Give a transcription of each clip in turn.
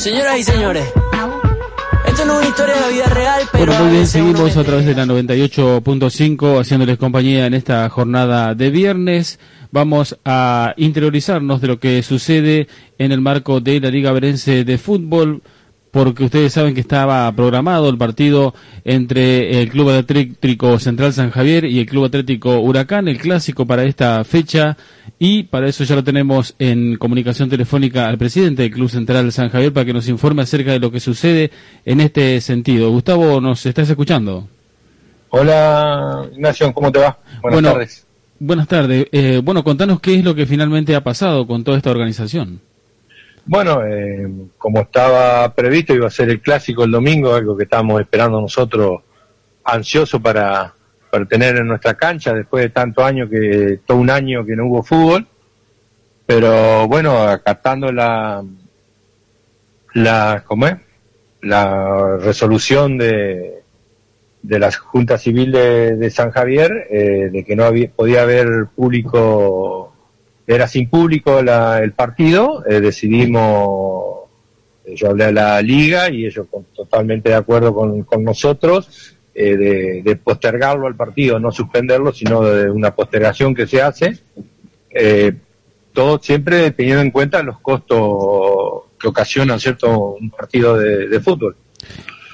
Señoras y señores, esto no es una historia de la vida real, pero... Bueno, muy bien, seguimos a través de la 98.5 haciéndoles compañía en esta jornada de viernes. Vamos a interiorizarnos de lo que sucede en el marco de la Liga Verense de Fútbol porque ustedes saben que estaba programado el partido entre el Club Atlético Central San Javier y el Club Atlético Huracán, el clásico para esta fecha, y para eso ya lo tenemos en comunicación telefónica al presidente del Club Central San Javier para que nos informe acerca de lo que sucede en este sentido. Gustavo, ¿nos estás escuchando? Hola, Ignacio, ¿cómo te va? Buenas tardes. Buenas tardes. Eh, bueno, contanos qué es lo que finalmente ha pasado con toda esta organización. Bueno, eh, como estaba previsto, iba a ser el clásico el domingo, algo que estábamos esperando nosotros ansioso para, para tener en nuestra cancha después de tantos años que, todo un año que no hubo fútbol. Pero bueno, acatando la, la, ¿cómo es? La resolución de, de la Junta Civil de, San Javier, eh, de que no había, podía haber público era sin público el partido, eh, decidimos, eh, yo hablé a la liga y ellos totalmente de acuerdo con, nosotros, eh, de, postergarlo al partido, no suspenderlo, sino de una postergación que se hace, todo siempre teniendo en cuenta los costos que ocasiona cierto un partido de, fútbol.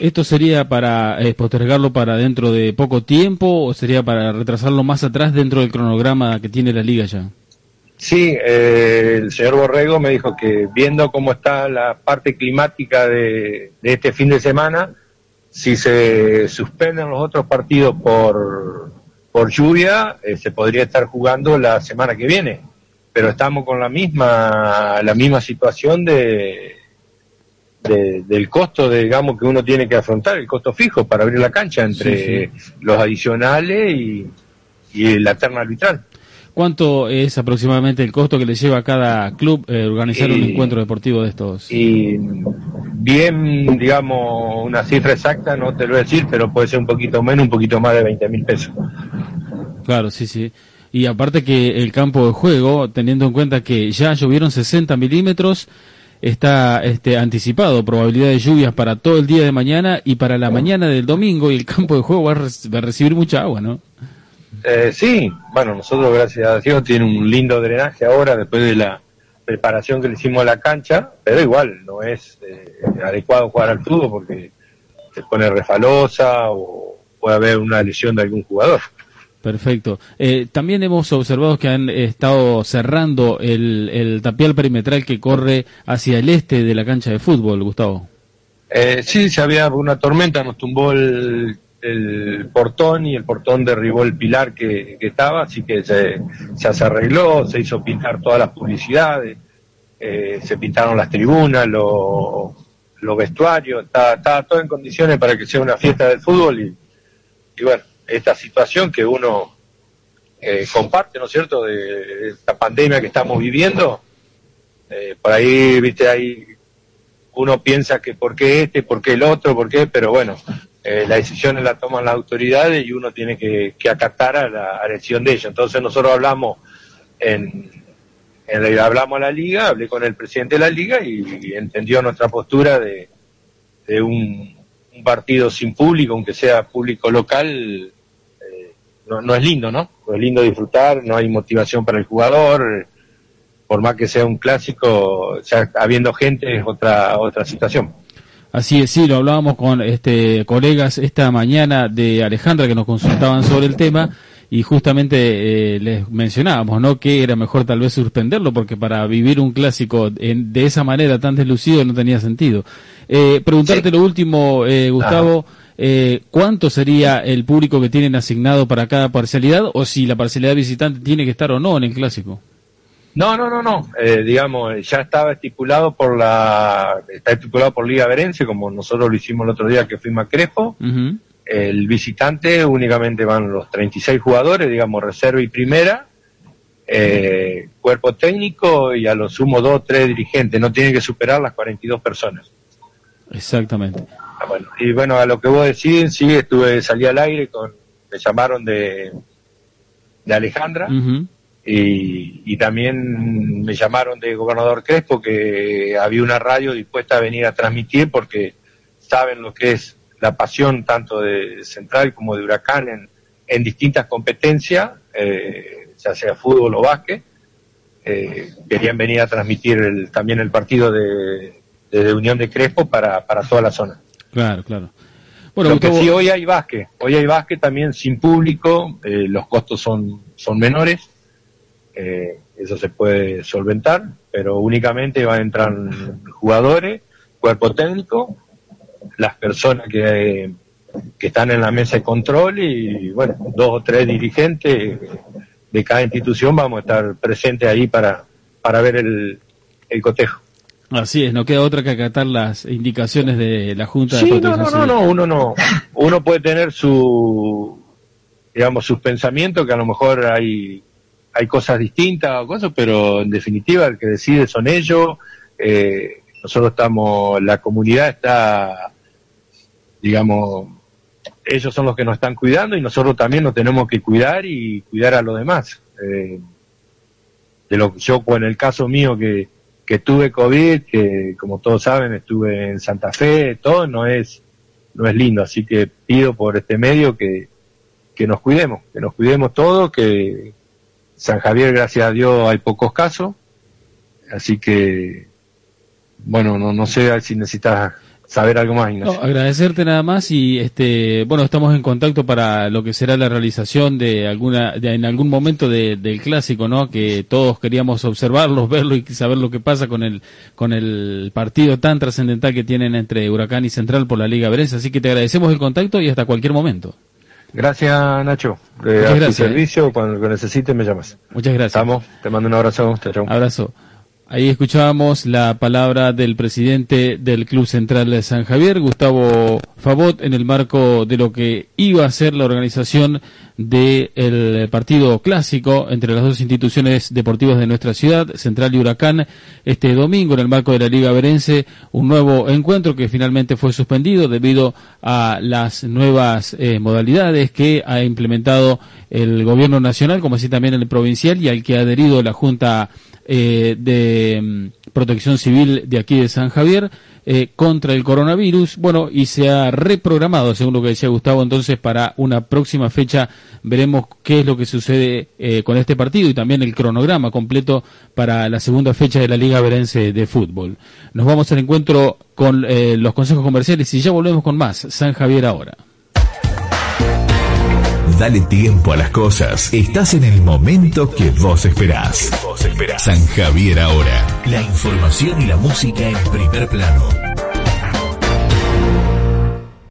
¿Esto sería para postergarlo para dentro de poco tiempo o sería para retrasarlo más atrás dentro del cronograma que tiene la liga ya? Sí, eh, el señor Borrego me dijo que viendo cómo está la parte climática de, este fin de semana, si se suspenden los otros partidos por, por lluvia, eh, se podría estar jugando la semana que viene. Pero estamos con la misma, la misma situación de, del costo, de, digamos, que uno tiene que afrontar, el costo fijo para abrir la cancha entre los adicionales y, y la terna arbitral. ¿Cuánto es aproximadamente el costo que le lleva a cada club eh, organizar un encuentro deportivo de estos? Y bien, digamos, una cifra exacta no te lo voy a decir, pero puede ser un poquito menos, un poquito más de 20 mil pesos. Claro, sí, sí. Y aparte que el campo de juego, teniendo en cuenta que ya llovieron 60 milímetros, está este, anticipado probabilidad de lluvias para todo el día de mañana y para la mañana del domingo y el campo de juego va a recibir mucha agua, ¿no? Eh, sí, bueno, nosotros gracias a Dios tiene un lindo drenaje ahora después de la preparación que le hicimos a la cancha, pero igual no es eh, adecuado jugar al fútbol porque se pone refalosa o puede haber una lesión de algún jugador. Perfecto. Eh, también hemos observado que han estado cerrando el, el tapial perimetral que corre hacia el este de la cancha de fútbol, Gustavo. Eh, sí, se había una tormenta, nos tumbó el el portón y el portón derribó el pilar que, estaba, así que se, se, arregló, se hizo pintar todas las publicidades, eh, se pintaron las tribunas, los vestuarios, estaba, todo en condiciones para que sea una fiesta del fútbol y, y bueno, esta situación que uno eh, comparte, ¿no es cierto?, de, esta pandemia que estamos viviendo, eh, por ahí, viste, ahí uno piensa que por qué este, por qué el otro, por qué, pero bueno, eh, las decisiones las toman las autoridades y uno tiene que, acatar a la elección de ellos. Entonces nosotros hablamos en, hablamos a la liga, hablé con el presidente de la liga y, entendió nuestra postura de, un, partido sin público, aunque sea público local, eh, no, es lindo, ¿no? No es lindo disfrutar, no hay motivación para el jugador, por más que sea un clásico, ya habiendo gente es otra, otra situación. Así es, sí, lo hablábamos con este colegas esta mañana de Alejandra que nos consultaban sobre el tema y justamente eh, les mencionábamos, ¿no? Que era mejor tal vez suspenderlo porque para vivir un clásico de esa manera tan deslucido no tenía sentido. Eh, preguntarte lo último, eh, Gustavo. Eh, ¿Cuánto sería el público que tienen asignado para cada parcialidad o si la parcialidad visitante tiene que estar o no en el clásico? No, no, no, no. Eh, digamos, ya estaba estipulado por la, está estipulado por Liga Verense, como nosotros lo hicimos el otro día que fuimos a Crespo. El visitante únicamente van los 36 jugadores, digamos, reserva y primera, eh, cuerpo técnico y a lo sumo dos o tres dirigentes. No tienen que superar las 42 personas. Exactamente. Ah, bueno, y bueno, a lo que vos decís, sí, estuve, salí al aire con, me llamaron de, de Alejandra y, también me llamaron de Gobernador Crespo que había una radio dispuesta a venir a transmitir porque saben lo que es la pasión tanto de Central como de Huracán en, en distintas competencias, eh, ya sea fútbol o básquet. Eh, querían venir a transmitir el, también el partido de, de, Unión de Crespo para, para toda la zona. Claro, claro. Bueno, Lo que sí, hoy hay básquet. Hoy hay básquet también sin público, eh, los costos son, son menores eh, eso se puede solventar, pero únicamente van a entrar jugadores, cuerpo técnico, las personas que, que están en la mesa de control y, bueno, dos o tres dirigentes de cada institución vamos a estar presentes ahí para, para ver el, el cotejo. Así es, no queda otra que acatar las indicaciones de la Junta de Protección no, no, no, uno no, uno puede tener su, digamos, sus pensamientos que a lo mejor hay hay cosas distintas o cosas, pero en definitiva el que decide son ellos. Eh, nosotros estamos, la comunidad está, digamos, ellos son los que nos están cuidando y nosotros también nos tenemos que cuidar y cuidar a los demás. Eh, de lo yo, en el caso mío que, que tuve COVID, que como todos saben estuve en Santa Fe, todo no es, no es lindo, así que pido por este medio que, que nos cuidemos, que nos cuidemos todos, que, San Javier, gracias a Dios, hay pocos casos, así que, bueno, no, no sé si necesitas saber algo más, Ignacio. agradecerte nada más y este bueno estamos en contacto para lo que será la realización de alguna de, en algún momento del clásico no que todos queríamos observarlos verlo y saber lo que pasa con el con el partido tan trascendental que tienen entre Huracán y Central por la Liga Verense así que te agradecemos el contacto y hasta cualquier momento Gracias, Nacho. Muchas a tu servicio, cuando lo necesites me llamas. Muchas gracias. Estamos, te mando un abrazo. Abrazo. Ahí escuchábamos la palabra del presidente del Club Central de San Javier, Gustavo Favot, en el marco de lo que iba a ser la organización del partido clásico entre las dos instituciones deportivas de nuestra ciudad, Central y Huracán, este domingo en el marco de la Liga Verense, un nuevo encuentro que finalmente fue suspendido debido a las nuevas eh, modalidades que ha implementado el gobierno nacional, como así también el provincial y al que ha adherido la Junta eh, de mm, Protección Civil de aquí de San Javier eh, contra el coronavirus. Bueno, y se ha reprogramado, según lo que decía Gustavo, entonces para una próxima fecha veremos qué es lo que sucede eh, con este partido y también el cronograma completo para la segunda fecha de la Liga Verense de Fútbol. Nos vamos al encuentro con los consejos comerciales y ya volvemos con más. San Javier ahora. Dale tiempo a las cosas. Estás en el momento que vos esperás. San Javier ahora. La información y la música en primer plano.